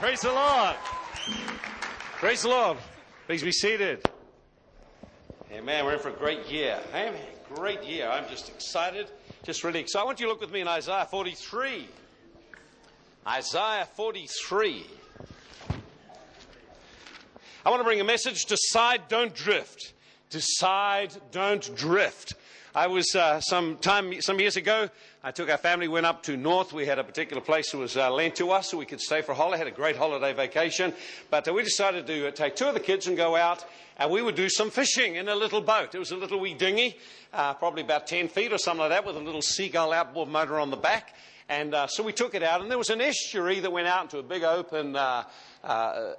Praise the Lord. Praise the Lord. Please be seated. Amen. We're in for a great year. Amen. Great year. I'm just excited. Just really excited. I want you to look with me in Isaiah 43. Isaiah 43. I want to bring a message decide, don't drift. Decide, don't drift. I was uh, some time, some years ago, I took our family, went up to North. We had a particular place that was uh, lent to us so we could stay for a holiday. Had a great holiday vacation. But uh, we decided to uh, take two of the kids and go out and we would do some fishing in a little boat. It was a little wee dinghy, uh, probably about 10 feet or something like that with a little seagull outboard motor on the back. And uh, so we took it out, and there was an estuary that went out into a big open uh,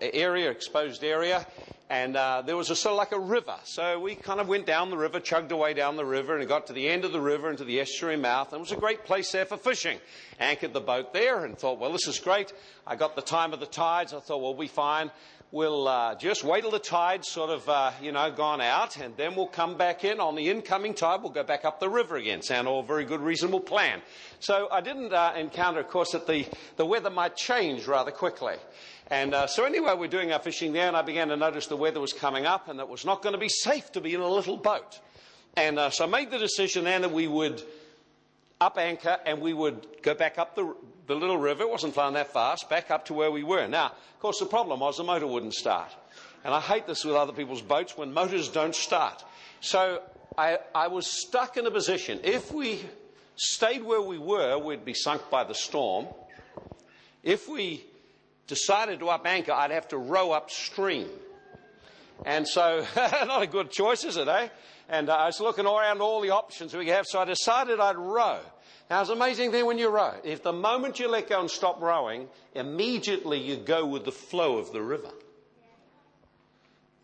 area, exposed area, and uh, there was a sort of like a river. So we kind of went down the river, chugged away down the river, and got to the end of the river into the estuary mouth. And it was a great place there for fishing. Anchored the boat there, and thought, well, this is great. I got the time of the tides. I thought, well, we'll be fine we'll uh, just wait till the tide's sort of, uh, you know, gone out, and then we'll come back in. On the incoming tide, we'll go back up the river again. Sound all very good, reasonable plan. So I didn't uh, encounter, of course, that the, the weather might change rather quickly. And uh, so anyway, we're doing our fishing there, and I began to notice the weather was coming up, and it was not going to be safe to be in a little boat. And uh, so I made the decision then that we would up anchor and we would go back up the, the little river. It wasn't flowing that fast, back up to where we were. Now, of course, the problem was the motor wouldn't start. And I hate this with other people's boats when motors don't start. So I, I was stuck in a position. If we stayed where we were, we'd be sunk by the storm. If we decided to up anchor, I'd have to row upstream. And so, not a good choice, is it, eh? And uh, I was looking around all the options we could have, so I decided I'd row. Now, it's an amazing thing when you row. If the moment you let go and stop rowing, immediately you go with the flow of the river.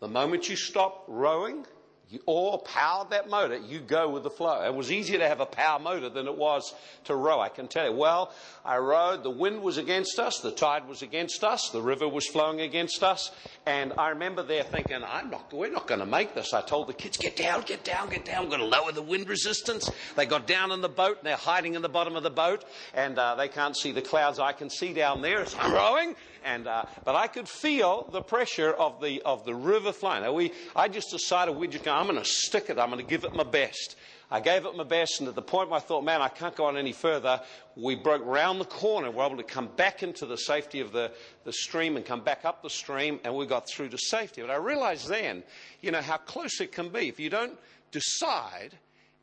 The moment you stop rowing, you, or powered that motor, you go with the flow. It was easier to have a power motor than it was to row, I can tell you. Well, I rowed, the wind was against us, the tide was against us, the river was flowing against us, and I remember there thinking, I'm not, we're not going to make this. I told the kids, get down, get down, get down, we're going to lower the wind resistance. They got down in the boat, and they're hiding in the bottom of the boat, and uh, they can't see the clouds I can see down there as I'm rowing, and, uh, but I could feel the pressure of the, of the river flowing. Now we, I just decided we just go, I'm going to stick it. I'm going to give it my best. I gave it my best, and at the point where I thought, man, I can't go on any further, we broke round the corner. We were able to come back into the safety of the, the stream and come back up the stream, and we got through to safety. But I realized then, you know, how close it can be. If you don't decide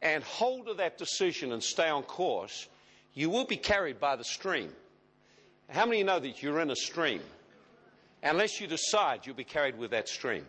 and hold to that decision and stay on course, you will be carried by the stream. How many know that you're in a stream? Unless you decide, you'll be carried with that stream.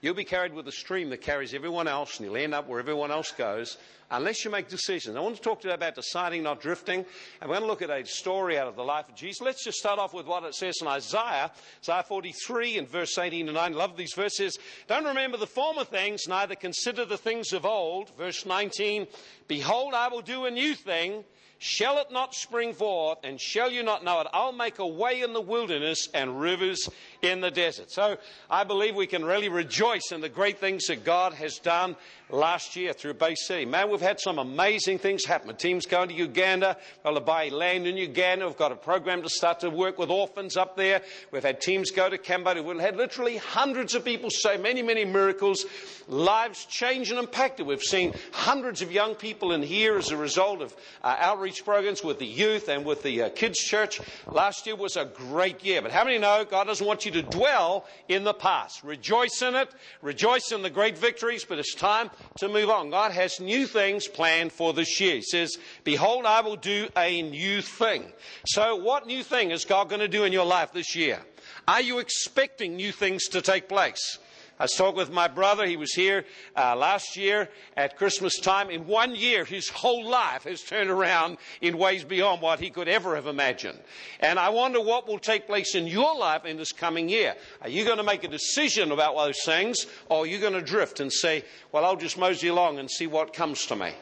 You'll be carried with a stream that carries everyone else, and you'll end up where everyone else goes, unless you make decisions. I want to talk to you about deciding, not drifting. And we're going to look at a story out of the life of Jesus. Let's just start off with what it says in Isaiah, Isaiah 43 and verse 18 and 19. I love these verses. Don't remember the former things, neither consider the things of old. Verse 19, Behold, I will do a new thing. Shall it not spring forth, and shall you not know it? I'll make a way in the wilderness and rivers in the desert. So I believe we can really rejoice in the great things that God has done last year through Bay City. Man, we've had some amazing things happen. The team's going to Uganda. Well, to buy land in Uganda. We've got a program to start to work with orphans up there. We've had teams go to Cambodia. We've had literally hundreds of people say many, many miracles. Lives changed and impacted. We've seen hundreds of young people in here as a result of uh, outreach programs with the youth and with the uh, kids' church. Last year was a great year. But how many know God doesn't want you to dwell in the past? Rejoice in it. Rejoice in the great victories, but it's time to move on. God has new things planned for this year. He says, Behold, I will do a new thing. So, what new thing is God going to do in your life this year? Are you expecting new things to take place? I was talking with my brother. He was here uh, last year at Christmas time. In one year, his whole life has turned around in ways beyond what he could ever have imagined. And I wonder what will take place in your life in this coming year. Are you going to make a decision about those things, or are you going to drift and say, well, I'll just mosey along and see what comes to me?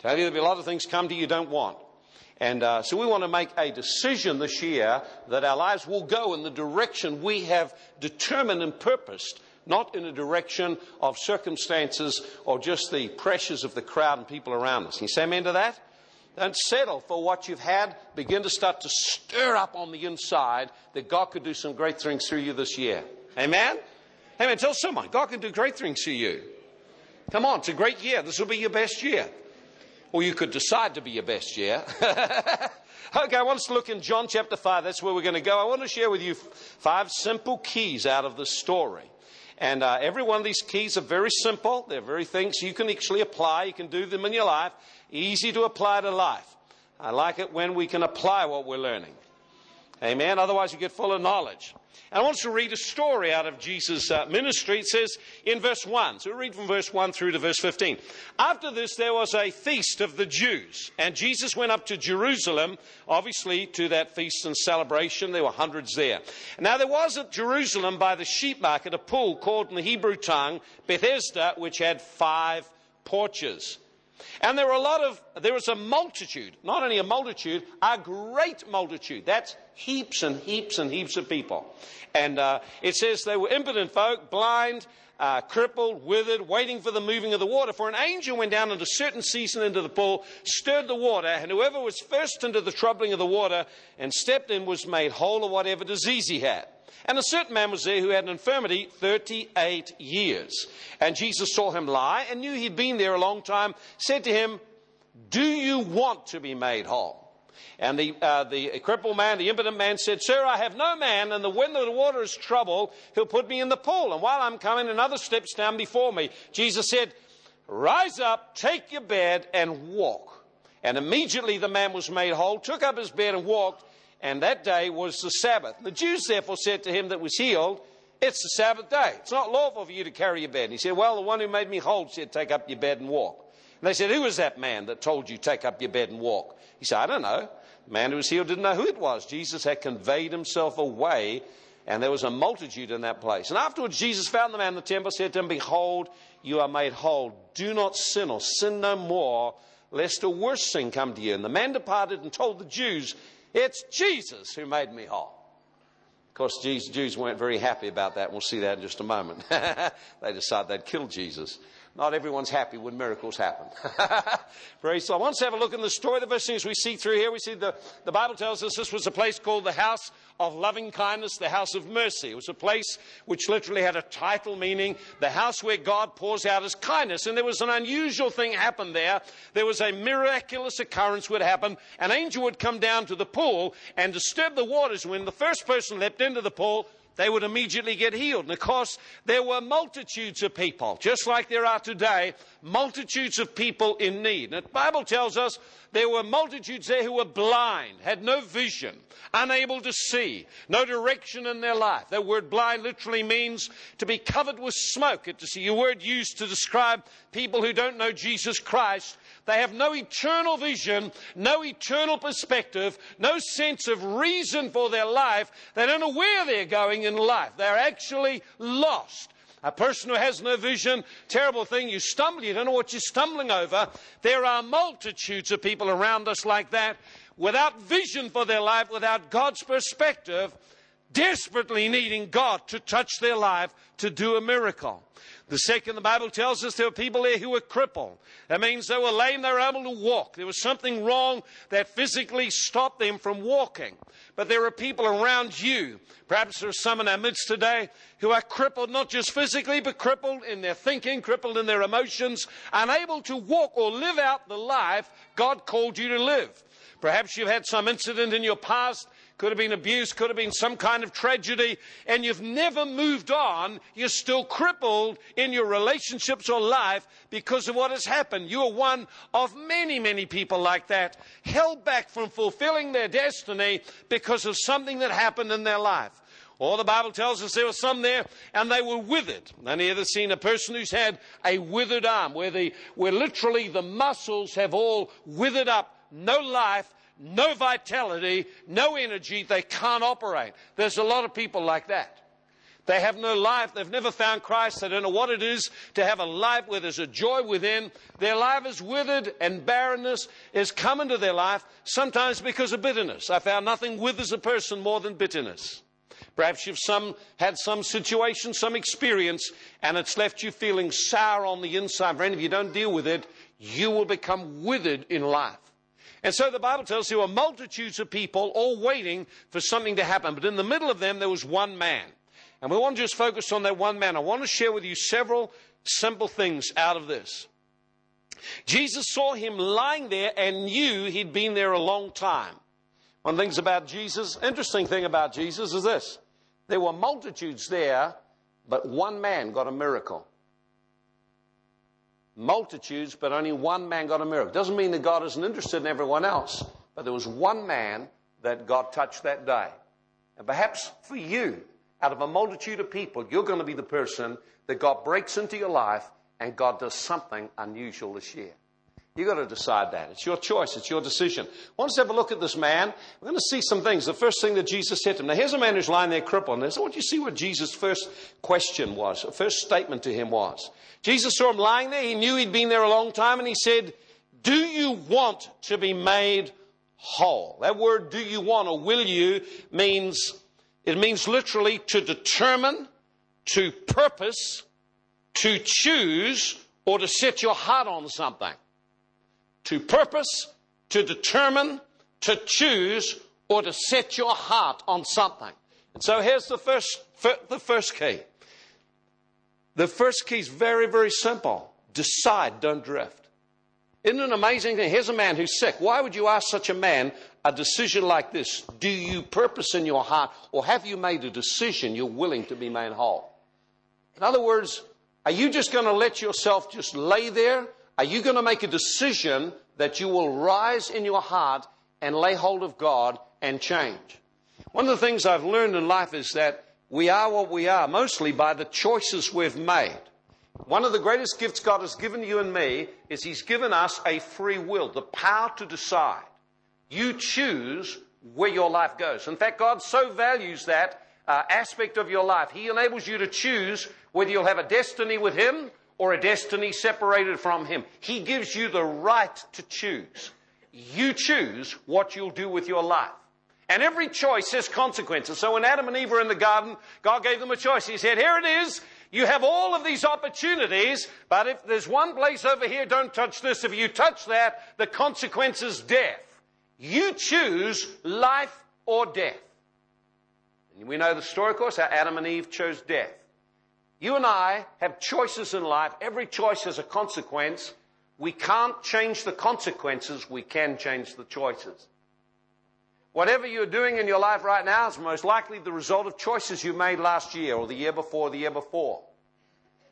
Tell you, there'll be a lot of things come to you you don't want. And uh, so we want to make a decision this year that our lives will go in the direction we have determined and purposed, not in a direction of circumstances or just the pressures of the crowd and people around us. Can you say amen to that? Don't settle for what you've had. Begin to start to stir up on the inside that God could do some great things through you this year. Amen? Amen. Tell someone, God can do great things through you. Come on, it's a great year. This will be your best year. Or you could decide to be your best year. okay, I want us to look in John chapter 5. That's where we're going to go. I want to share with you five simple keys out of the story. And uh, every one of these keys are very simple. They're very things you can actually apply. You can do them in your life. Easy to apply to life. I like it when we can apply what we're learning. Amen. Otherwise, you get full of knowledge. And I want to read a story out of Jesus' uh, ministry. It says in verse 1. So we read from verse 1 through to verse 15. After this, there was a feast of the Jews. And Jesus went up to Jerusalem, obviously to that feast and celebration. There were hundreds there. Now, there was at Jerusalem by the sheep market a pool called in the Hebrew tongue Bethesda, which had five porches. And there were a lot of, there was a multitude, not only a multitude, a great multitude. That's heaps and heaps and heaps of people. And uh, it says they were impotent folk, blind, uh, crippled, withered, waiting for the moving of the water. For an angel went down at a certain season into the pool, stirred the water, and whoever was first into the troubling of the water and stepped in was made whole of whatever disease he had. And a certain man was there who had an infirmity 38 years. And Jesus saw him lie and knew he'd been there a long time, said to him, Do you want to be made whole? And the, uh, the crippled man, the impotent man said, Sir, I have no man, and the, when the water is troubled, he'll put me in the pool. And while I'm coming, another steps down before me. Jesus said, Rise up, take your bed, and walk. And immediately the man was made whole, took up his bed, and walked and that day was the Sabbath. The Jews therefore said to him that was healed, It's the Sabbath day. It's not lawful for you to carry your bed. And he said, Well, the one who made me whole said, Take up your bed and walk. And they said, Who was that man that told you, Take up your bed and walk? He said, I don't know. The man who was healed didn't know who it was. Jesus had conveyed himself away, and there was a multitude in that place. And afterwards, Jesus found the man in the temple, said to him, Behold, you are made whole. Do not sin or sin no more, lest a worse thing come to you. And the man departed and told the Jews it's Jesus who made me whole. Of course, Jews weren't very happy about that. We'll see that in just a moment. they decided they'd kill Jesus. Not everyone's happy when miracles happen. Praise the Lord. Let's have a look in the story. The first we see through here, we see the, the Bible tells us this was a place called the house of loving kindness, the house of mercy. It was a place which literally had a title meaning the house where God pours out his kindness. And there was an unusual thing happened there. There was a miraculous occurrence would happen. An angel would come down to the pool and disturb the waters. When the first person leapt into the pool, they would immediately get healed. And of course, there were multitudes of people, just like there are today, multitudes of people in need. And the Bible tells us there were multitudes there who were blind, had no vision, unable to see, no direction in their life. The word blind literally means to be covered with smoke. It's a word used to describe people who don't know Jesus Christ they have no eternal vision, no eternal perspective, no sense of reason for their life. They don't know where they're going in life. They're actually lost. A person who has no vision, terrible thing, you stumble, you don't know what you're stumbling over. There are multitudes of people around us like that, without vision for their life, without God's perspective, desperately needing God to touch their life to do a miracle. The second, the Bible tells us there were people there who were crippled. That means they were lame, they were able to walk. There was something wrong that physically stopped them from walking. But there are people around you. Perhaps there are some in our midst today who are crippled, not just physically, but crippled in their thinking, crippled in their emotions, unable to walk or live out the life God called you to live. Perhaps you've had some incident in your past could have been abuse, could have been some kind of tragedy, and you've never moved on. You're still crippled in your relationships or life because of what has happened. You are one of many, many people like that, held back from fulfilling their destiny because of something that happened in their life. Or the Bible tells us there were some there and they were withered. Any ever seen a person who's had a withered arm where, the, where literally the muscles have all withered up, no life, no vitality, no energy, they can't operate. There's a lot of people like that. They have no life. They've never found Christ. They don't know what it is to have a life where there's a joy within. Their life is withered and barrenness has come into their life, sometimes because of bitterness. I found nothing withers a person more than bitterness. Perhaps you've some, had some situation, some experience, and it's left you feeling sour on the inside. Friend, if you don't deal with it, you will become withered in life. And so the Bible tells us there were multitudes of people all waiting for something to happen. But in the middle of them, there was one man. And we want to just focus on that one man. I want to share with you several simple things out of this. Jesus saw him lying there and knew he'd been there a long time. One of the things about Jesus, interesting thing about Jesus is this. There were multitudes there, but one man got a miracle. Multitudes, but only one man got a miracle. Doesn't mean that God isn't interested in everyone else, but there was one man that God touched that day. And perhaps for you, out of a multitude of people, you're going to be the person that God breaks into your life and God does something unusual this year. You've got to decide that. It's your choice. It's your decision. I want us to have a look at this man. We're going to see some things. The first thing that Jesus said to him. Now, here's a man who's lying there crippled. And I want you to see what Jesus' first question was, first statement to him was. Jesus saw him lying there. He knew he'd been there a long time. And he said, Do you want to be made whole? That word, do you want or will you, means, it means literally to determine, to purpose, to choose, or to set your heart on something to purpose, to determine, to choose, or to set your heart on something. And so here's the first, the first key. The first key is very, very simple. Decide, don't drift. Isn't it an amazing thing? Here's a man who's sick. Why would you ask such a man a decision like this? Do you purpose in your heart, or have you made a decision you're willing to be made whole? In other words, are you just going to let yourself just lay there are you going to make a decision that you will rise in your heart and lay hold of God and change? One of the things I've learned in life is that we are what we are mostly by the choices we've made. One of the greatest gifts God has given you and me is He's given us a free will, the power to decide. You choose where your life goes. In fact, God so values that uh, aspect of your life. He enables you to choose whether you'll have a destiny with Him or a destiny separated from Him. He gives you the right to choose. You choose what you'll do with your life. And every choice has consequences. So when Adam and Eve were in the garden, God gave them a choice. He said, Here it is. You have all of these opportunities, but if there's one place over here, don't touch this. If you touch that, the consequence is death. You choose life or death. And we know the story, of course, how Adam and Eve chose death. You and I have choices in life. Every choice has a consequence. We can't change the consequences. We can change the choices. Whatever you're doing in your life right now is most likely the result of choices you made last year or the year before, the year before.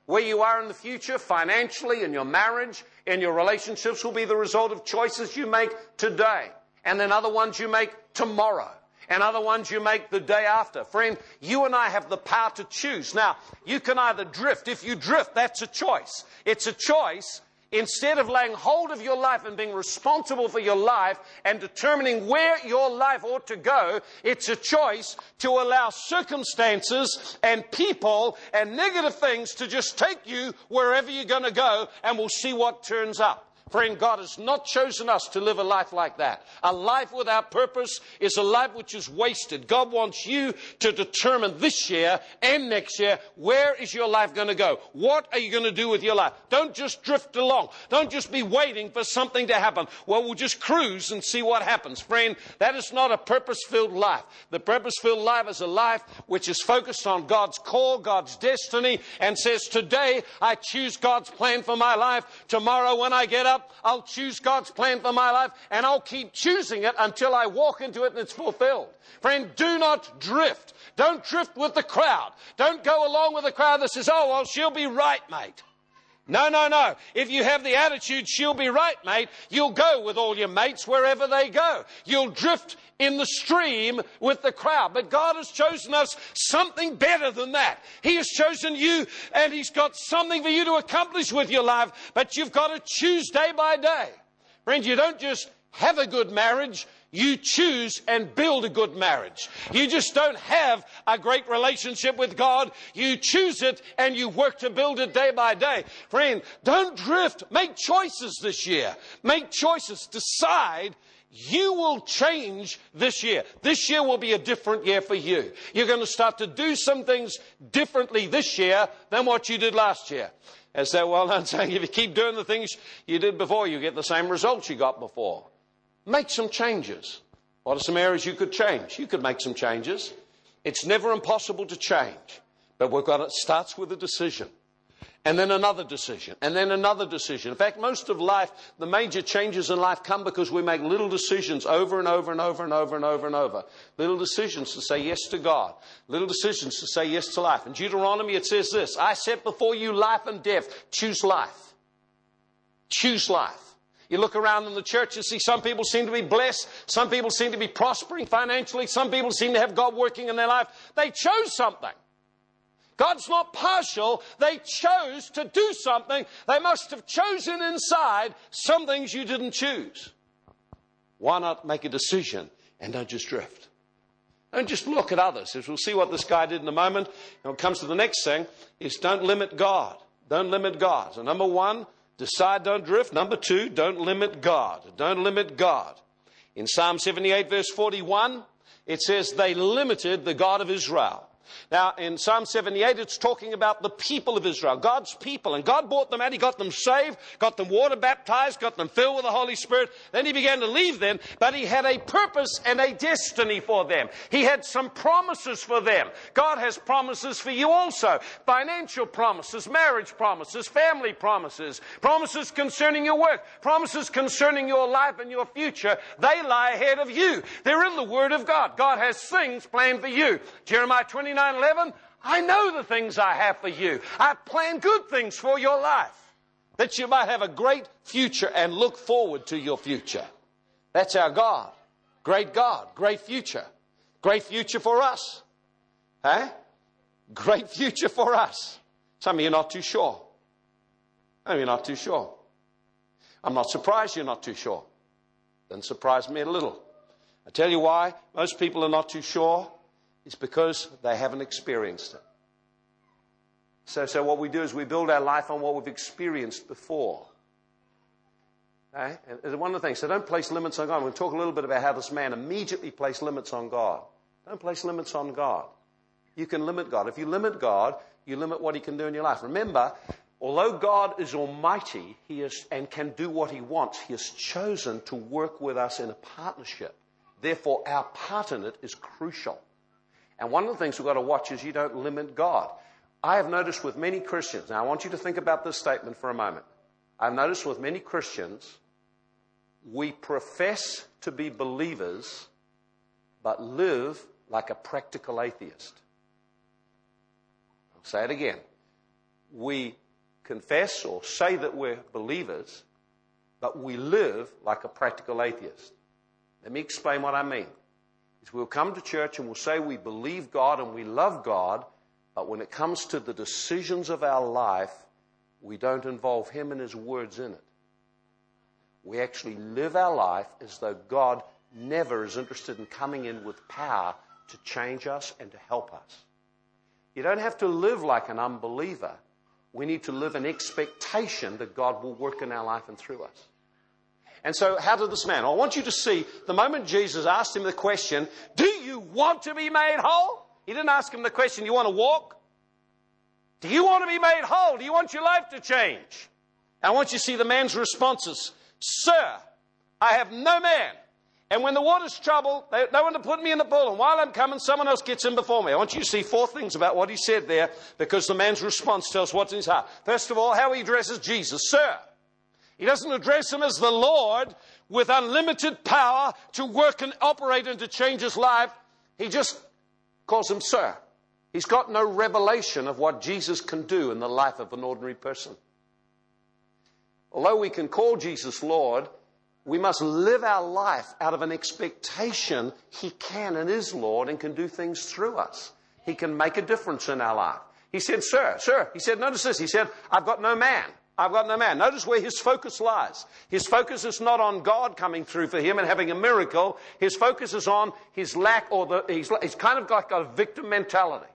Where you are in the future, financially, in your marriage, in your relationships, will be the result of choices you make today. And then other ones you make tomorrow and other ones you make the day after. Friend, you and I have the power to choose. Now, you can either drift. If you drift, that's a choice. It's a choice. Instead of laying hold of your life and being responsible for your life and determining where your life ought to go, it's a choice to allow circumstances and people and negative things to just take you wherever you're going to go and we'll see what turns up. Friend, God has not chosen us to live a life like that. A life without purpose is a life which is wasted. God wants you to determine this year and next year where is your life going to go? What are you going to do with your life? Don't just drift along. Don't just be waiting for something to happen. Well, we'll just cruise and see what happens. Friend, that is not a purpose filled life. The purpose filled life is a life which is focused on God's call, God's destiny, and says, Today I choose God's plan for my life. Tomorrow when I get up, up, I'll choose God's plan for my life and I'll keep choosing it until I walk into it and it's fulfilled. Friend, do not drift. Don't drift with the crowd. Don't go along with the crowd that says, oh, well, she'll be right, mate. No, no, no. If you have the attitude, she'll be right, mate, you'll go with all your mates wherever they go. You'll drift in the stream with the crowd. But God has chosen us something better than that. He has chosen you and He's got something for you to accomplish with your life, but you've got to choose day by day. Friends, you don't just have a good marriage, you choose and build a good marriage. You just don't have a great relationship with God. You choose it and you work to build it day by day. Friend, don't drift. Make choices this year. Make choices. Decide you will change this year. This year will be a different year for you. You're going to start to do some things differently this year than what you did last year. As that well known saying, if you keep doing the things you did before, you get the same results you got before. Make some changes. What are some areas you could change? You could make some changes. It's never impossible to change, but we've got it starts with a decision. And then another decision, and then another decision. In fact, most of life, the major changes in life come because we make little decisions over and over and over and over and over and over. Little decisions to say yes to God. Little decisions to say yes to life. In Deuteronomy, it says this I set before you life and death. Choose life. Choose life. You look around in the church and see some people seem to be blessed, some people seem to be prospering financially, some people seem to have God working in their life. They chose something. God's not partial. They chose to do something. They must have chosen inside some things you didn't choose. Why not make a decision and don't just drift? Don't just look at others. As we'll see what this guy did in a moment. And it comes to the next thing is don't limit God. Don't limit God. So number one, Decide, don't drift. Number two, don't limit God. Don't limit God. In Psalm 78, verse 41, it says, They limited the God of Israel. Now, in Psalm 78, it's talking about the people of Israel, God's people. And God brought them out. He got them saved, got them water baptized, got them filled with the Holy Spirit. Then He began to leave them, but He had a purpose and a destiny for them. He had some promises for them. God has promises for you also financial promises, marriage promises, family promises, promises concerning your work, promises concerning your life and your future. They lie ahead of you. They're in the Word of God. God has things planned for you. Jeremiah 29 29 11, I know the things I have for you. I plan good things for your life, that you might have a great future and look forward to your future. That's our God. Great God, great future. Great future for us. Huh? Great future for us. Some of you are not too sure. Some of you are not too sure. I'm not surprised you're not too sure. Doesn't surprise me a little. I tell you why. Most people are not too sure it's because they haven't experienced it. So, so what we do is we build our life on what we've experienced before. Okay? And one of the things, so don't place limits on God. We'll talk a little bit about how this man immediately placed limits on God. Don't place limits on God. You can limit God. If you limit God, you limit what He can do in your life. Remember, although God is almighty he is, and can do what He wants, He has chosen to work with us in a partnership. Therefore, our part in it is crucial. And one of the things we've got to watch is you don't limit God. I have noticed with many Christians, now I want you to think about this statement for a moment. I've noticed with many Christians, we profess to be believers, but live like a practical atheist. I'll say it again. We confess or say that we're believers, but we live like a practical atheist. Let me explain what I mean is we'll come to church and we'll say we believe God and we love God, but when it comes to the decisions of our life, we don't involve Him and His words in it. We actually live our life as though God never is interested in coming in with power to change us and to help us. You don't have to live like an unbeliever. We need to live in expectation that God will work in our life and through us. And so, how did this man? I want you to see the moment Jesus asked him the question, Do you want to be made whole? He didn't ask him the question, Do you want to walk? Do you want to be made whole? Do you want your life to change? I want you to see the man's responses. Sir, I have no man. And when the water's troubled, they, they want to put me in the pool. And while I'm coming, someone else gets in before me. I want you to see four things about what he said there because the man's response tells what's in his heart. First of all, how he addresses Jesus. Sir. He doesn't address him as the Lord with unlimited power to work and operate and to change his life. He just calls him Sir. He's got no revelation of what Jesus can do in the life of an ordinary person. Although we can call Jesus Lord, we must live our life out of an expectation He can and is Lord and can do things through us. He can make a difference in our life. He said, Sir, sir. He said, Notice this. He said, I've got no man. I've got no man. Notice where his focus lies. His focus is not on God coming through for him and having a miracle. His focus is on his lack or the, he's, he's kind of got, got a victim mentality.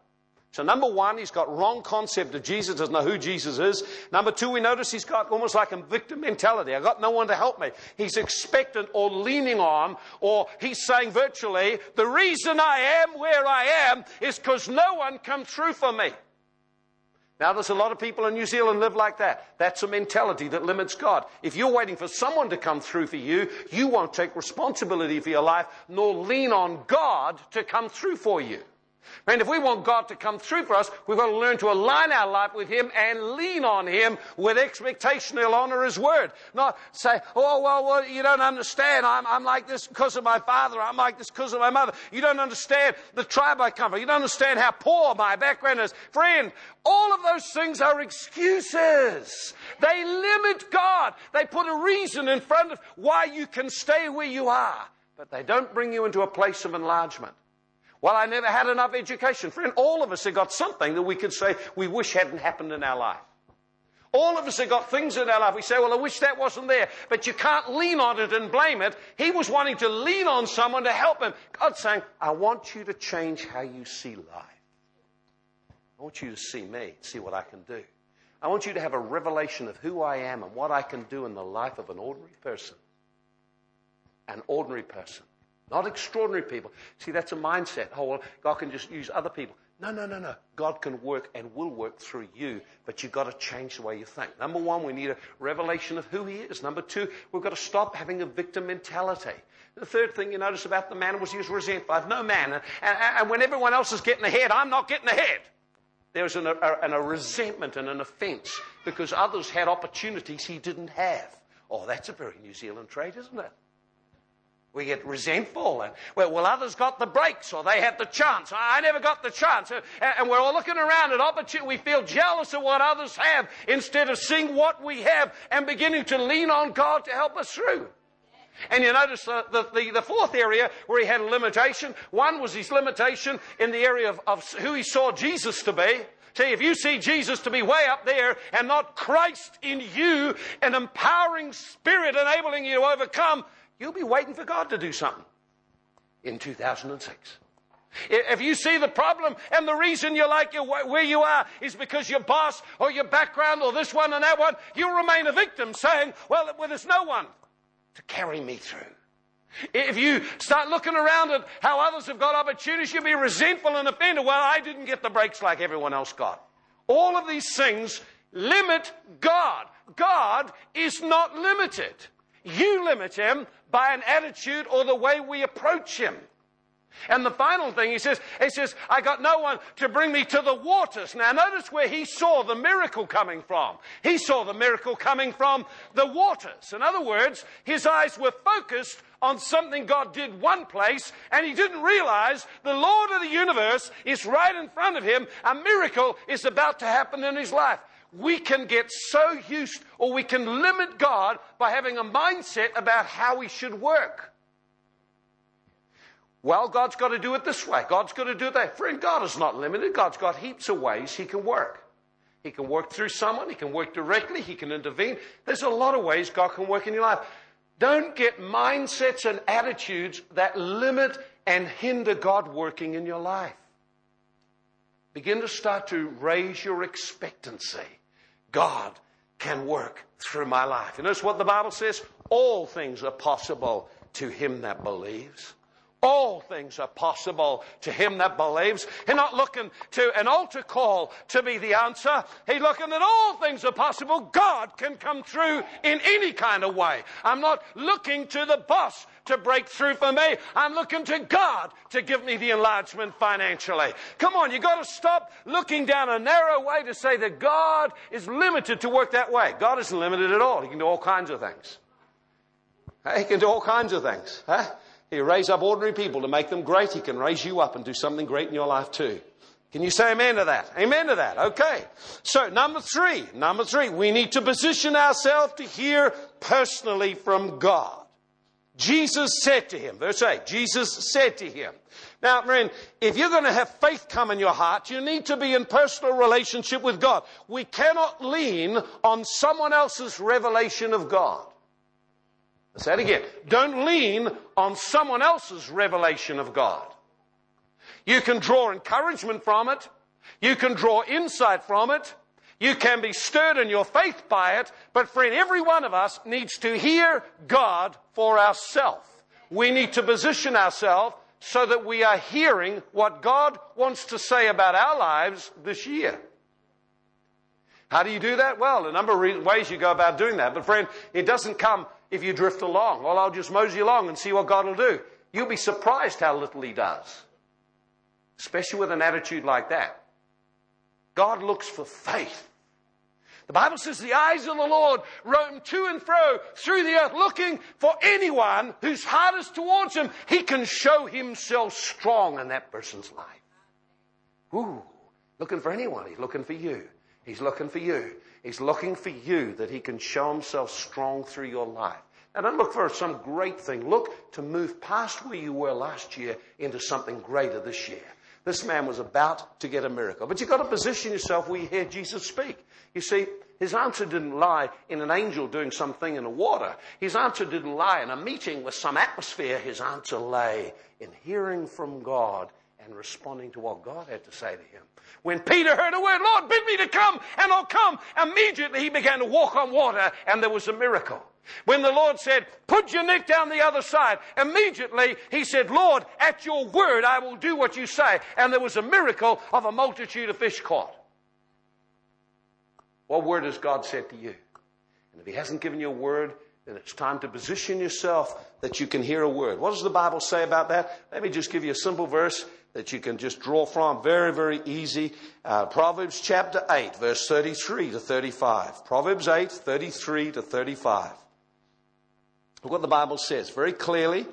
So number one, he's got wrong concept of Jesus, doesn't know who Jesus is. Number two, we notice he's got almost like a victim mentality. I've got no one to help me. He's expectant or leaning on, or he's saying virtually, the reason I am where I am is because no one come through for me. Now, there's a lot of people in New Zealand live like that. That's a mentality that limits God. If you're waiting for someone to come through for you, you won't take responsibility for your life, nor lean on God to come through for you. And if we want God to come through for us, we've got to learn to align our life with Him and lean on Him with expectation He'll honor His word. Not say, oh, well, well you don't understand. I'm, I'm like this because of my father. I'm like this because of my mother. You don't understand the tribe I come from. You don't understand how poor my background is. Friend, all of those things are excuses. They limit God. They put a reason in front of why you can stay where you are. But they don't bring you into a place of enlargement. Well, I never had enough education. Friend, all of us have got something that we could say we wish hadn't happened in our life. All of us have got things in our life. We say, well, I wish that wasn't there. But you can't lean on it and blame it. He was wanting to lean on someone to help him. God's saying, I want you to change how you see life. I want you to see me, see what I can do. I want you to have a revelation of who I am and what I can do in the life of an ordinary person. An ordinary person. Not extraordinary people. See, that's a mindset. Oh, well, God can just use other people. No, no, no, no. God can work and will work through you, but you've got to change the way you think. Number one, we need a revelation of who He is. Number two, we've got to stop having a victim mentality. The third thing you notice about the man was he was resentful. I've no man. And, and, and, when everyone else is getting ahead, I'm not getting ahead. There's an, a, an, a resentment and an offense because others had opportunities he didn't have. Oh, that's a very New Zealand trait, isn't it? We get resentful. And, well, well, others got the breaks or they had the chance. I never got the chance. And we're all looking around at opportunity. We feel jealous of what others have instead of seeing what we have and beginning to lean on God to help us through. And you notice the, the, the, fourth area where he had a limitation. One was his limitation in the area of, of who he saw Jesus to be. See, if you see Jesus to be way up there and not Christ in you, an empowering spirit enabling you to overcome, You'll be waiting for God to do something in 2006. If you see the problem and the reason you like where you are is because your boss or your background or this one and that one, you'll remain a victim saying, well, well there's no one to carry me through. If you start looking around at how others have got opportunities, you'll be resentful and offended. Well, I didn't get the breaks like everyone else got. All of these things limit God. God is not limited. You limit him by an attitude or the way we approach him. And the final thing he says, he says, I got no one to bring me to the waters. Now notice where he saw the miracle coming from. He saw the miracle coming from the waters. In other words, his eyes were focused on something God did one place and he didn't realize the Lord of the universe is right in front of him. A miracle is about to happen in his life we can get so used or we can limit God by having a mindset about how He should work. Well, God's got to do it this way. God's got to do it that. Friend, God is not limited. God's got heaps of ways He can work. He can work through someone. He can work directly. He can intervene. There's a lot of ways God can work in your life. Don't get mindsets and attitudes that limit and hinder God working in your life. Begin to start to raise your expectancy. God can work through my life. You notice what the Bible says? All things are possible to him that believes. All things are possible to him that believes. He's not looking to an altar call to be the answer. He's looking that all things are possible. God can come through in any kind of way. I'm not looking to the boss to break through for me. I'm looking to God to give me the enlargement financially. Come on, you've got to stop looking down a narrow way to say that God is limited to work that way. God isn't limited at all. He can do all kinds of things. He can do all kinds of things. Huh? He raise up ordinary people to make them great. He can raise you up and do something great in your life too. Can you say amen to that? Amen to that. Okay. So number three, number three, we need to position ourselves to hear personally from God. Jesus said to him, verse 8, Jesus said to him. Now, friend, if you're going to have faith come in your heart, you need to be in personal relationship with God. We cannot lean on someone else's revelation of God. Say it again. Don't lean on someone else's revelation of God. You can draw encouragement from it. You can draw insight from it. You can be stirred in your faith by it. But friend, every one of us needs to hear God for ourselves. We need to position ourselves so that we are hearing what God wants to say about our lives this year. How do you do that? Well, a number of ways you go about doing that. But friend, it doesn't come if you drift along. Well, I'll just mosey along and see what God will do. You'll be surprised how little He does. Especially with an attitude like that. God looks for faith. The Bible says the eyes of the Lord roam to and fro through the earth looking for anyone whose heart is towards him. He can show himself strong in that person's life. Ooh, looking for anyone. He's looking for you. He's looking for you. He's looking for you that he can show himself strong through your life. Now don't look for some great thing. Look to move past where you were last year into something greater this year. This man was about to get a miracle. But you've got to position yourself where you hear Jesus speak. You see, his answer didn't lie in an angel doing something in the water. His answer didn't lie in a meeting with some atmosphere. His answer lay in hearing from God and responding to what God had to say to him. When Peter heard a word, Lord, bid me to come, and I'll come, immediately he began to walk on water, and there was a miracle. When the Lord said, put your net down the other side, immediately he said, Lord, at your word I will do what you say. And there was a miracle of a multitude of fish caught. What word has God said to you? And if He hasn't given you a word, then it's time to position yourself that you can hear a word. What does the Bible say about that? Let me just give you a simple verse that you can just draw from. Very, very easy. Uh, Proverbs chapter 8, verse 33 to 35. Proverbs 8, 33 to 35. Look what the Bible says very clearly.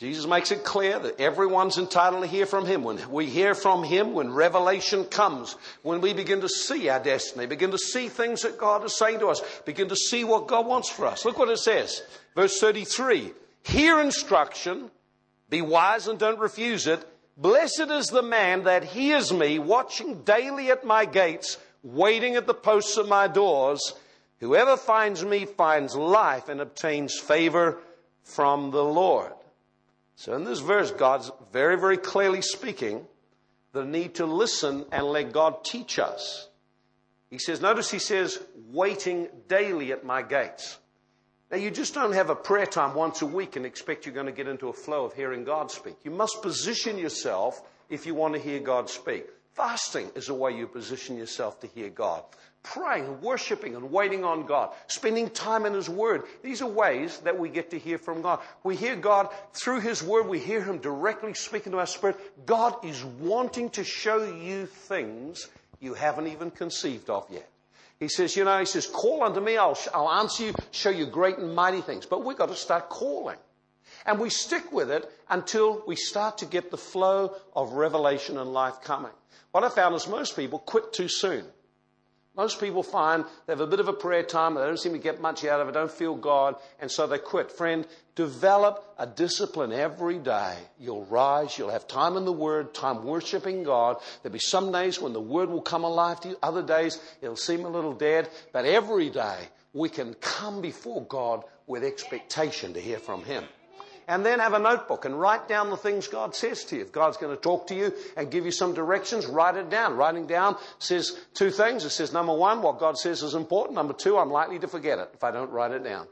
Jesus makes it clear that everyone's entitled to hear from Him. When we hear from Him, when revelation comes, when we begin to see our destiny, begin to see things that God is saying to us, begin to see what God wants for us. Look what it says. Verse 33. Hear instruction, be wise and don't refuse it. Blessed is the man that hears me, watching daily at my gates, waiting at the posts of my doors. Whoever finds me finds life and obtains favor from the Lord. So in this verse, God's very, very clearly speaking the need to listen and let God teach us. He says, notice he says, waiting daily at my gates. Now, you just don't have a prayer time once a week and expect you're going to get into a flow of hearing God speak. You must position yourself if you want to hear God speak. Fasting is a way you position yourself to hear God praying, worshiping, and waiting on God, spending time in His Word. These are ways that we get to hear from God. We hear God through His Word. We hear Him directly speaking to our spirit. God is wanting to show you things you haven't even conceived of yet. He says, you know, He says, call unto me, I'll, I'll answer you, show you great and mighty things. But we've got to start calling. And we stick with it until we start to get the flow of revelation and life coming. What I found is most people quit too soon. Most people find they have a bit of a prayer time, they don't seem to get much out of it, don't feel God, and so they quit. Friend, develop a discipline every day. You'll rise, you'll have time in the Word, time worshiping God. There'll be some days when the Word will come alive to you, other days it'll seem a little dead, but every day we can come before God with expectation to hear from Him and then have a notebook and write down the things God says to you. If God's going to talk to you and give you some directions, write it down. Writing down says two things. It says, number one, what God says is important. Number two, I'm likely to forget it if I don't write it down.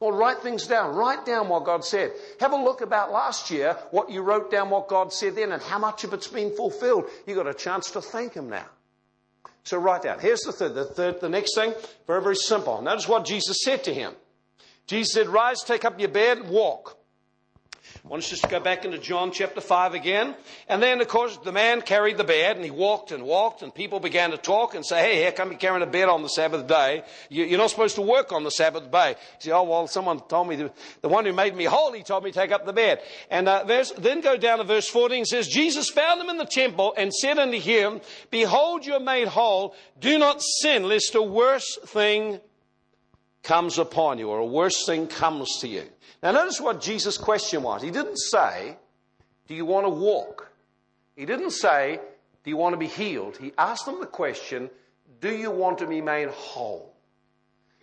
Well, write things down. Write down what God said. Have a look about last year, what you wrote down, what God said then, and how much of it's been fulfilled. You've got a chance to thank Him now. So write down. Here's the third. The, third, the next thing, very, very simple. Notice what Jesus said to him. Jesus said, Rise, take up your bed, and walk. I want us just to go back into John chapter 5 again. And then, of course, the man carried the bed and he walked and walked and people began to talk and say, hey, how come you carrying a bed on the Sabbath day? You're not supposed to work on the Sabbath day. He said, oh, well, someone told me, the, one who made me holy told me to take up the bed. And uh, verse, then go down to verse 14 says, Jesus found him in the temple and said unto him, Behold, you are made whole. Do not sin, lest a worse thing comes upon you or a worse thing comes to you. Now, notice what Jesus' question was. He didn't say, Do you want to walk? He didn't say, Do you want to be healed? He asked them the question, Do you want to be made whole?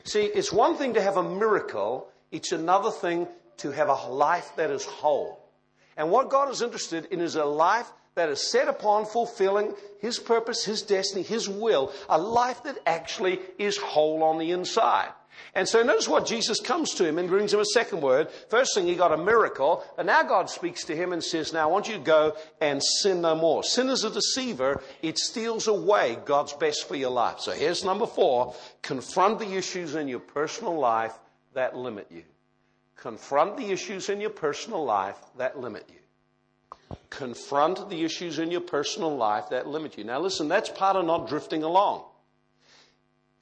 See, it's one thing to have a miracle, it's another thing to have a life that is whole. And what God is interested in is a life that is set upon fulfilling His purpose, His destiny, His will, a life that actually is whole on the inside. And so notice what Jesus comes to him and brings him a second word. First thing, he got a miracle. And now God speaks to him and says, Now I want you to go and sin no more. Sin is a deceiver. It steals away God's best for your life. So here's number four. Confront the issues in your personal life that limit you. Confront the issues in your personal life that limit you. Confront the issues in your personal life that limit you. Now listen, that's part of not drifting along.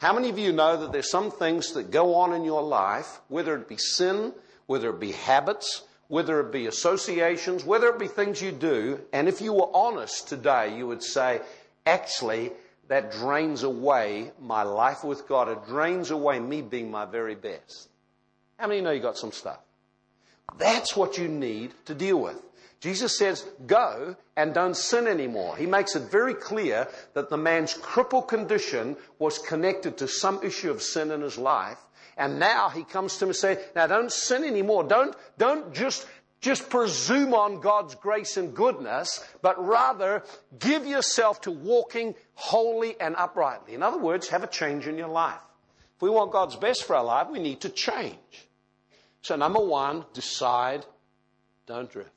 How many of you know that there's some things that go on in your life, whether it be sin, whether it be habits, whether it be associations, whether it be things you do, and if you were honest today, you would say, actually, that drains away my life with God. It drains away me being my very best. How many know you got some stuff? That's what you need to deal with. Jesus says, go and don't sin anymore. He makes it very clear that the man's crippled condition was connected to some issue of sin in his life. And now he comes to him and says, now don't sin anymore. Don't, don't just, just presume on God's grace and goodness, but rather give yourself to walking holy and uprightly. In other words, have a change in your life. If we want God's best for our life, we need to change. So number one, decide, don't drift.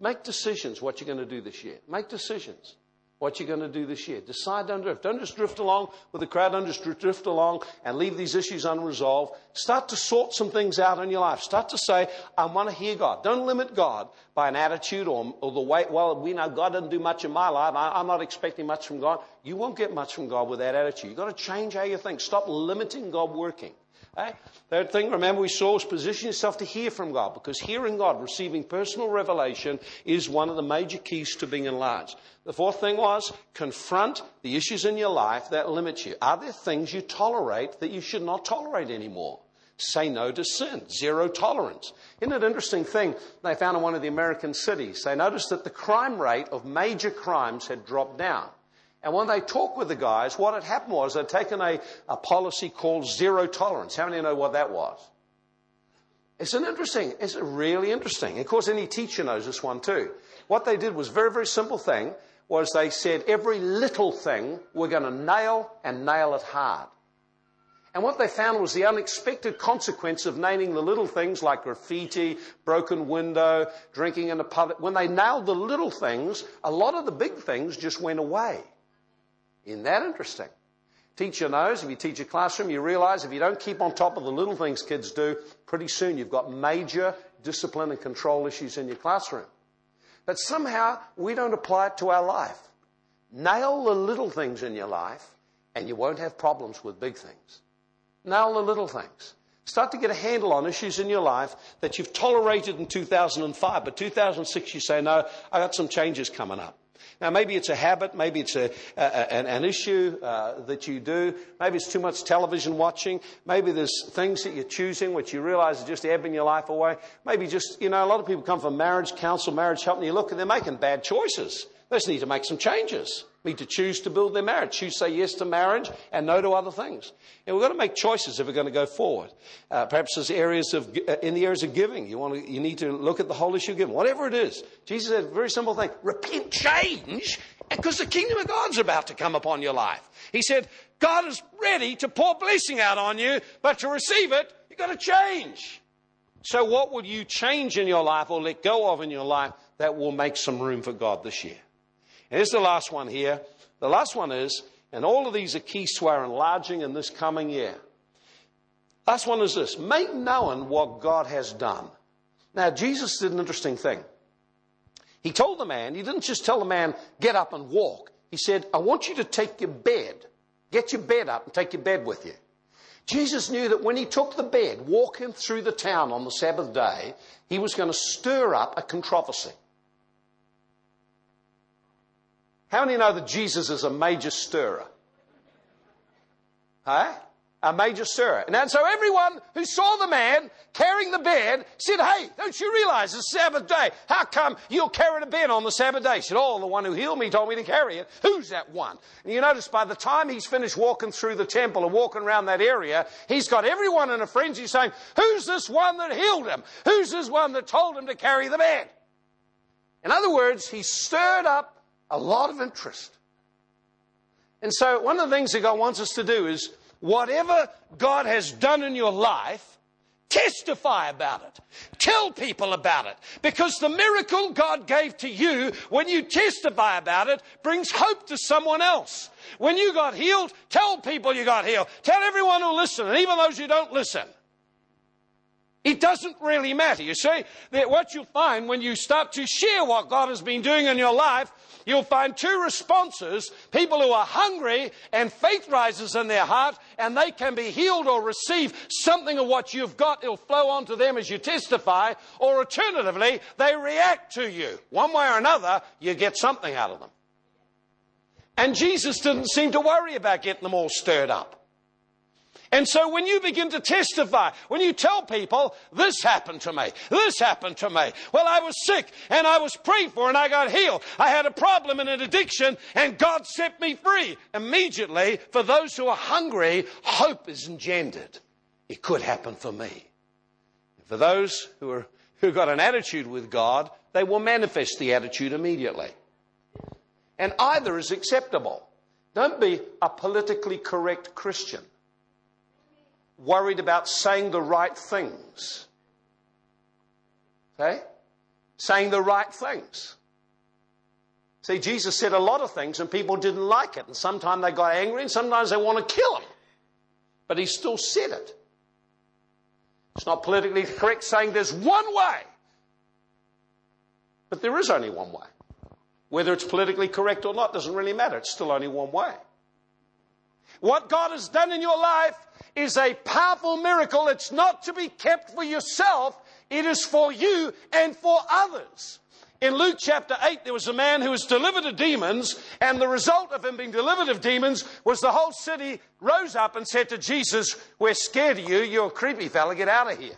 Make decisions what you're going to do this year. Make decisions what you're going to do this year. Decide, don't drift. Don't just drift along with the crowd. Don't just drift along and leave these issues unresolved. Start to sort some things out in your life. Start to say, I want to hear God. Don't limit God by an attitude or, or the way, well, we know God doesn't do much in my life. I, I'm not expecting much from God. You won't get much from God with that attitude. You've got to change how you think. Stop limiting God working. Eh? Third thing, remember we saw was position yourself to hear from God because hearing God, receiving personal revelation is one of the major keys to being enlarged. The fourth thing was confront the issues in your life that limit you. Are there things you tolerate that you should not tolerate anymore? Say no to sin. Zero tolerance. Isn't it an interesting thing they found in one of the American cities? They noticed that the crime rate of major crimes had dropped down. And when they talked with the guys, what had happened was they'd taken a, a policy called zero tolerance. How many know what that was? It's an interesting, it's really interesting. Of course, any teacher knows this one too. What they did was very, very simple thing was they said every little thing we're going to nail and nail it hard. And what they found was the unexpected consequence of naming the little things like graffiti, broken window, drinking in a pub. When they nailed the little things, a lot of the big things just went away. Isn't that interesting? Teacher knows, if you teach a classroom, you realize if you don't keep on top of the little things kids do, pretty soon you've got major discipline and control issues in your classroom. But somehow we don't apply it to our life. Nail the little things in your life and you won't have problems with big things. Nail the little things. Start to get a handle on issues in your life that you've tolerated in 2005, but 2006 you say, no, I got some changes coming up. Now, maybe it's a habit, maybe it's a, a, an, an, issue uh, that you do, maybe it's too much television watching, maybe there's things that you're choosing which you realize are just ebbing your life away. Maybe just, you know, a lot of people come from marriage counsel, marriage help, and you look and they're making bad choices. They just need to make some changes. Need to choose to build their marriage. Choose to say yes to marriage and no to other things. And we've got to make choices if we're going to go forward. Uh, perhaps there's areas of, uh, in the areas of giving. You want to, you need to look at the whole issue of giving. Whatever it is. Jesus said a very simple thing. Repent, change, because the kingdom of God's about to come upon your life. He said, God is ready to pour blessing out on you, but to receive it, you've got to change. So what will you change in your life or let go of in your life that will make some room for God this year? Here's the last one here. The last one is, and all of these are keys to our enlarging in this coming year. Last one is this make known what God has done. Now, Jesus did an interesting thing. He told the man, he didn't just tell the man, get up and walk. He said, I want you to take your bed, get your bed up and take your bed with you. Jesus knew that when he took the bed, walking through the town on the Sabbath day, he was going to stir up a controversy. How many know that Jesus is a major stirrer? Huh? A major stirrer. And so everyone who saw the man carrying the bed said, Hey, don't you realize it's Sabbath day? How come you're carrying a bed on the Sabbath day? He said, Oh, the one who healed me told me to carry it. Who's that one? And you notice by the time he's finished walking through the temple and walking around that area, he's got everyone in a frenzy saying, Who's this one that healed him? Who's this one that told him to carry the bed? In other words, he stirred up a lot of interest. And so, one of the things that God wants us to do is whatever God has done in your life, Testify about it. Tell people about it. Because the miracle God gave to you, when you testify about it, brings hope to someone else. When you got healed, tell people you got healed. Tell everyone who listen, and even those who don't listen. It doesn't really matter. You see, that what you'll find when you start to share what God has been doing in your life, you'll find two responses. People who are hungry and faith rises in their heart and they can be healed or receive something of what you've got. It'll flow onto them as you testify. Or alternatively, they react to you. One way or another, you get something out of them. And Jesus didn't seem to worry about getting them all stirred up. And so when you begin to testify, when you tell people, this happened to me, this happened to me. Well, I was sick and I was prayed for and I got healed. I had a problem and an addiction and God set me free. Immediately, for those who are hungry, hope is engendered. It could happen for me. For those who are, who got an attitude with God, they will manifest the attitude immediately. And either is acceptable. Don't be a politically correct Christian worried about saying the right things. Okay? Saying the right things. See, Jesus said a lot of things and people didn't like it. And sometimes they got angry and sometimes they want to kill him. But he still said it. It's not politically correct saying there's one way. But there is only one way. Whether it's politically correct or not doesn't really matter. It's still only one way. What God has done in your life is a powerful miracle. It's not to be kept for yourself, it is for you and for others. In Luke chapter 8, there was a man who was delivered of demons, and the result of him being delivered of demons was the whole city rose up and said to Jesus, We're scared of you. You're a creepy fella. Get out of here.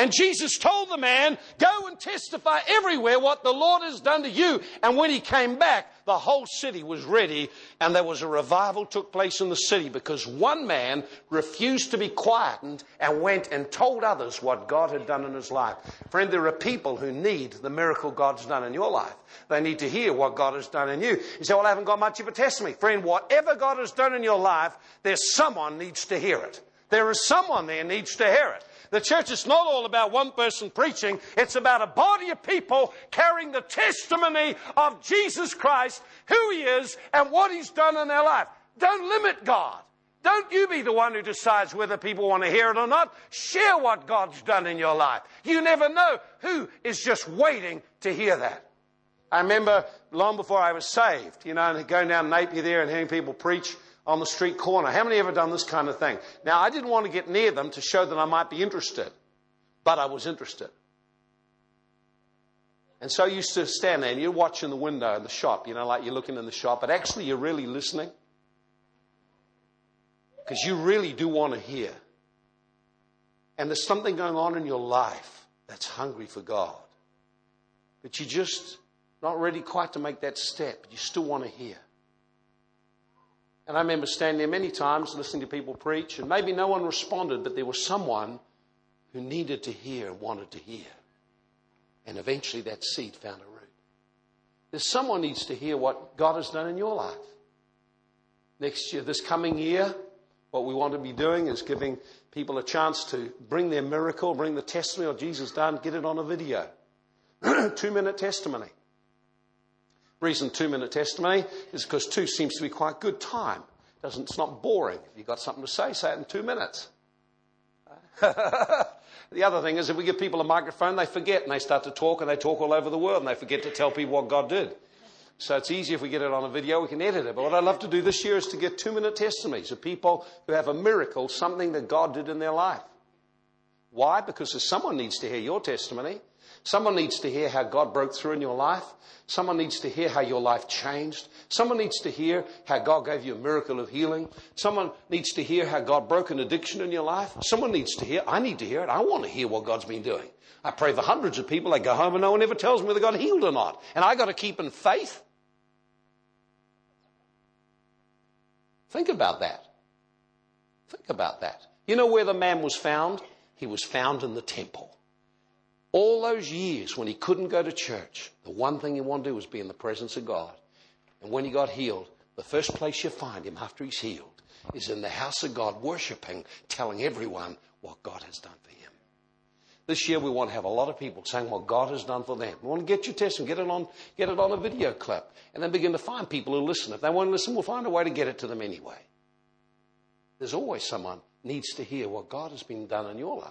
And Jesus told the man, Go and testify everywhere what the Lord has done to you. And when he came back, the whole city was ready, and there was a revival took place in the city because one man refused to be quietened and went and told others what God had done in his life. Friend, there are people who need the miracle God's done in your life. They need to hear what God has done in you. You say, Well, I haven't got much of a testimony. Friend, whatever God has done in your life, there's someone needs to hear it. There is someone there needs to hear it. The church is not all about one person preaching. It's about a body of people carrying the testimony of Jesus Christ, who He is, and what He's done in their life. Don't limit God. Don't you be the one who decides whether people want to hear it or not. Share what God's done in your life. You never know who is just waiting to hear that. I remember long before I was saved, you know, going down Napier there and hearing people preach on the street corner. How many ever done this kind of thing? Now, I didn't want to get near them to show that I might be interested, but I was interested. And so you used to stand there and you're watching the window in the shop, you know, like you're looking in the shop, but actually you're really listening. Because you really do want to hear. And there's something going on in your life that's hungry for God. But you're just not ready quite to make that step. You still want to hear. And I remember standing there many times listening to people preach, and maybe no one responded, but there was someone who needed to hear and wanted to hear. And eventually that seed found a root. There's someone needs to hear what God has done in your life. Next year, this coming year, what we want to be doing is giving people a chance to bring their miracle, bring the testimony of Jesus done, get it on a video. Two minute testimony. Reason two minute testimony is because two seems to be quite good time. Doesn't, it's not boring. If you've got something to say, say it in two minutes. the other thing is if we give people a microphone, they forget and they start to talk and they talk all over the world and they forget to tell people what God did. So it's easy if we get it on a video, we can edit it. But what I'd love to do this year is to get two minute testimonies of people who have a miracle, something that God did in their life. Why? Because if someone needs to hear your testimony. Someone needs to hear how God broke through in your life. Someone needs to hear how your life changed. Someone needs to hear how God gave you a miracle of healing. Someone needs to hear how God broke an addiction in your life. Someone needs to hear, I need to hear it. I want to hear what God's been doing. I pray for hundreds of people. They go home and no one ever tells me whether God healed or not. And I got to keep in faith. Think about that. Think about that. You know where the man was found? He was found in the temple. All those years when he couldn't go to church, the one thing he wanted to do was be in the presence of God. And when he got healed, the first place you find him after he's healed is in the house of God, worshiping, telling everyone what God has done for him. This year we want to have a lot of people saying what God has done for them. We want to get your testimony, get it on, get it on a video clip, and then begin to find people who listen. If they won't listen, we'll find a way to get it to them anyway. There's always someone needs to hear what God has been done in your life.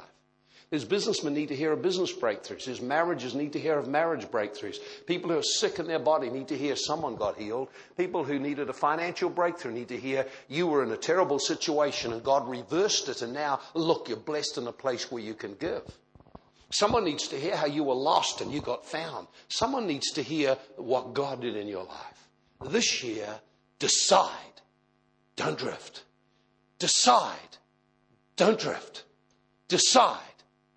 There's businessmen need to hear of business breakthroughs. There's marriages need to hear of marriage breakthroughs. People who are sick in their body need to hear someone got healed. People who needed a financial breakthrough need to hear you were in a terrible situation and God reversed it and now look, you're blessed in a place where you can give. Someone needs to hear how you were lost and you got found. Someone needs to hear what God did in your life. This year, decide. Don't drift. Decide. Don't drift. Decide.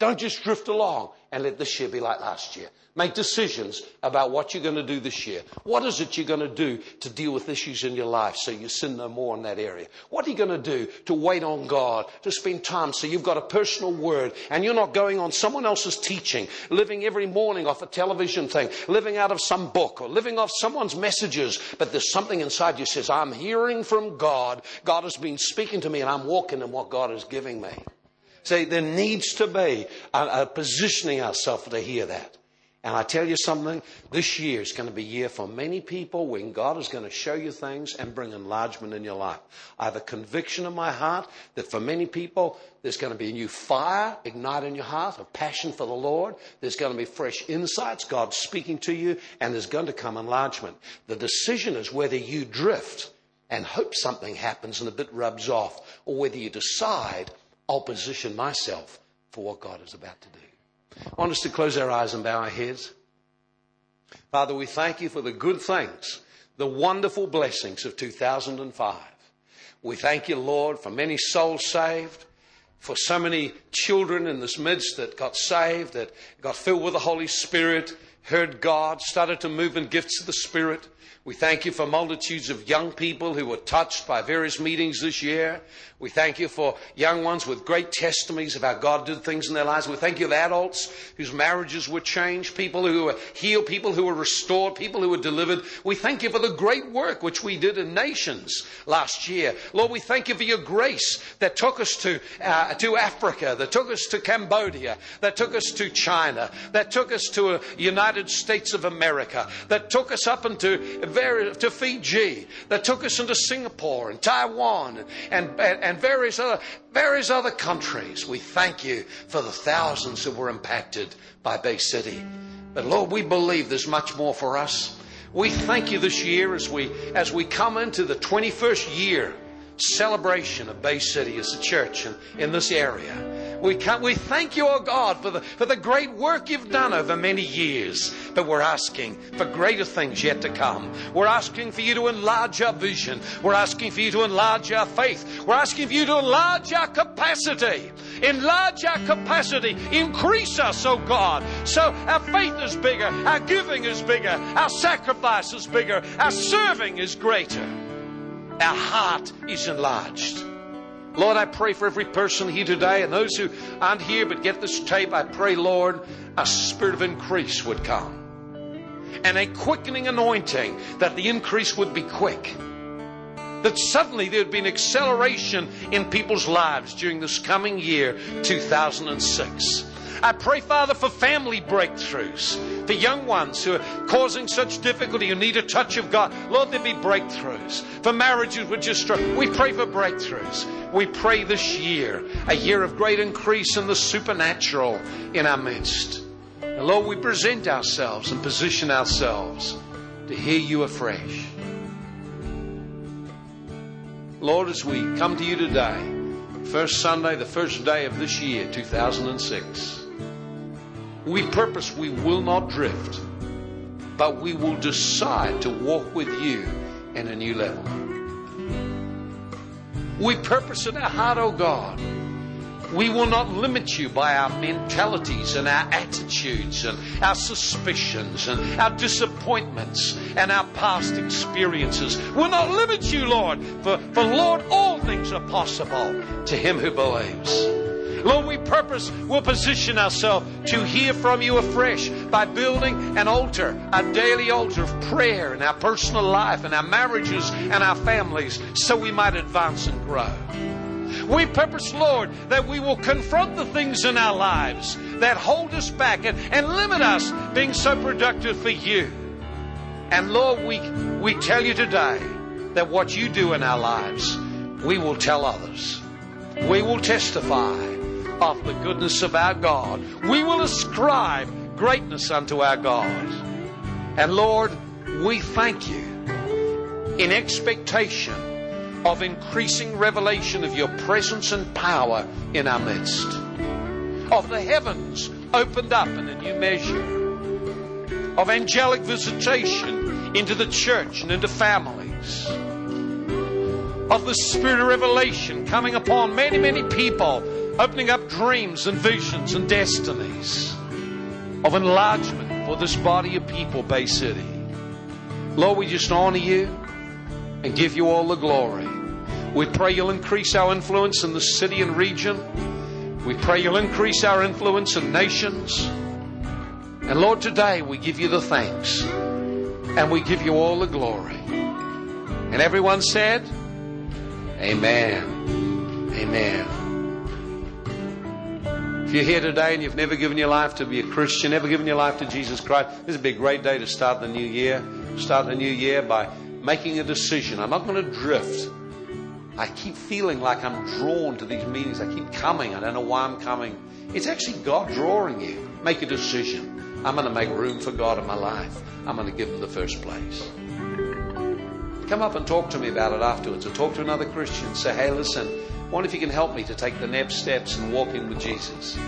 Don't just drift along and let this year be like last year. Make decisions about what you're going to do this year. What is it you're going to do to deal with issues in your life so you sin no more in that area? What are you going to do to wait on God, to spend time so you've got a personal word and you're not going on someone else's teaching, living every morning off a television thing, living out of some book or living off someone's messages, but there's something inside you says, I'm hearing from God. God has been speaking to me and I'm walking in what God is giving me. Say, there needs to be a, a positioning ourselves to hear that. And I tell you something, this year is going to be a year for many people when God is going to show you things and bring enlargement in your life. I have a conviction in my heart that for many people, there's going to be a new fire ignite in your heart, a passion for the Lord. There's going to be fresh insights, God speaking to you, and there's going to come enlargement. The decision is whether you drift and hope something happens and a bit rubs off, or whether you decide, I'll position myself for what God is about to do. I want us to close our eyes and bow our heads. Father, we thank you for the good things, the wonderful blessings of 2005. We thank you, Lord, for many souls saved, for so many children in this midst that got saved, that got filled with the Holy Spirit, heard God, started to move in gifts of the Spirit. We thank you for multitudes of young people who were touched by various meetings this year. We thank you for young ones with great testimonies of how God did things in their lives. We thank you for adults whose marriages were changed, people who were healed, people who were restored, people who were delivered. We thank you for the great work which we did in nations last year. Lord, we thank you for your grace that took us to, uh, to Africa, that took us to Cambodia, that took us to China, that took us to the United States of America, that took us up into to Fiji, that took us into Singapore and Taiwan and, and, and various other, various other countries. We thank you for the thousands that were impacted by Bay City. But Lord, we believe there's much more for us. We thank you this year as we, as we come into the 21st year celebration of Bay City as a church in, in this area. We, can, we thank you, O oh God, for the, for the great work you've done over many years. But we're asking for greater things yet to come. We're asking for you to enlarge our vision. We're asking for you to enlarge our faith. We're asking for you to enlarge our capacity. Enlarge our capacity. Increase us, O oh God. So our faith is bigger. Our giving is bigger. Our sacrifice is bigger. Our serving is greater. Our heart is enlarged. Lord, I pray for every person here today and those who aren't here but get this tape. I pray, Lord, a spirit of increase would come and a quickening anointing that the increase would be quick. That suddenly there would be an acceleration in people's lives during this coming year, 2006. I pray, Father, for family breakthroughs, for young ones who are causing such difficulty, who need a touch of God. Lord, there be breakthroughs. For marriages which are strong, we pray for breakthroughs. We pray this year, a year of great increase in the supernatural in our midst. And Lord, we present ourselves and position ourselves to hear you afresh. Lord, as we come to you today, first Sunday, the first day of this year, 2006. We purpose we will not drift, but we will decide to walk with you in a new level. We purpose in our heart, oh God. We will not limit you by our mentalities and our attitudes and our suspicions and our disappointments and our past experiences. We'll not limit you, Lord, for, for Lord, all things are possible to him who believes. Lord, we purpose, we'll position ourselves to hear from you afresh by building an altar, a daily altar of prayer in our personal life, in our marriages, and our families, so we might advance and grow. We purpose, Lord, that we will confront the things in our lives that hold us back and, and limit us being so productive for you. And Lord, we, we tell you today that what you do in our lives, we will tell others. We will testify of the goodness of our God. We will ascribe greatness unto our God. And Lord, we thank you in expectation of increasing revelation of your presence and power in our midst, of the heavens opened up in a new measure, of angelic visitation into the church and into families, of the spirit of revelation coming upon many, many people, opening up dreams and visions and destinies, of enlargement for this body of people, Bay City. Lord, we just honor you and give you all the glory. We pray you'll increase our influence in the city and region. We pray you'll increase our influence in nations. And Lord, today we give you the thanks and we give you all the glory. And everyone said, Amen. Amen. If you're here today and you've never given your life to be a Christian, never given your life to Jesus Christ, this would be a great day to start the new year. Start the new year by making a decision. I'm not going to drift. I keep feeling like I'm drawn to these meetings. I keep coming. I don't know why I'm coming. It's actually God drawing you. Make a decision. I'm going to make room for God in my life. I'm going to give Him the first place. Come up and talk to me about it afterwards, or talk to another Christian. Say, hey, listen, wonder if you can help me to take the next steps and walk in with Jesus.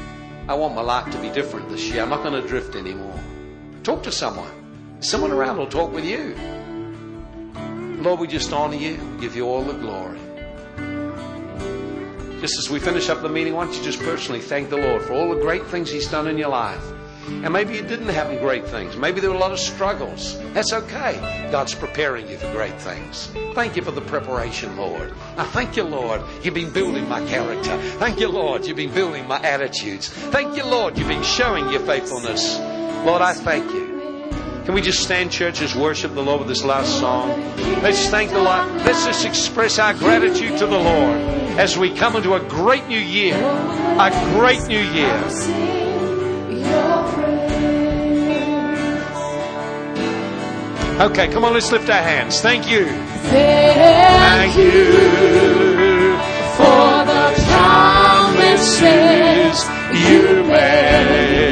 I want my life to be different this year. I'm not going to drift anymore. Talk to someone. Someone around will talk with you. Lord, we just honor you, give you all the glory. Just as we finish up the meeting, why don't you just personally thank the Lord for all the great things He's done in your life? And maybe you didn't have great things. Maybe there were a lot of struggles. That's okay. God's preparing you for great things. Thank you for the preparation, Lord. I thank you, Lord. You've been building my character. Thank you, Lord. You've been building my attitudes. Thank you, Lord. You've been showing your faithfulness. Lord, I thank you. Can we just stand, church, as worship the Lord with this last song? Let's thank the Lord. Let's just express our gratitude to the Lord as we come into a great new year. A great new year. Okay, come on, let's lift our hands. Thank you. Thank, you for the promises you made.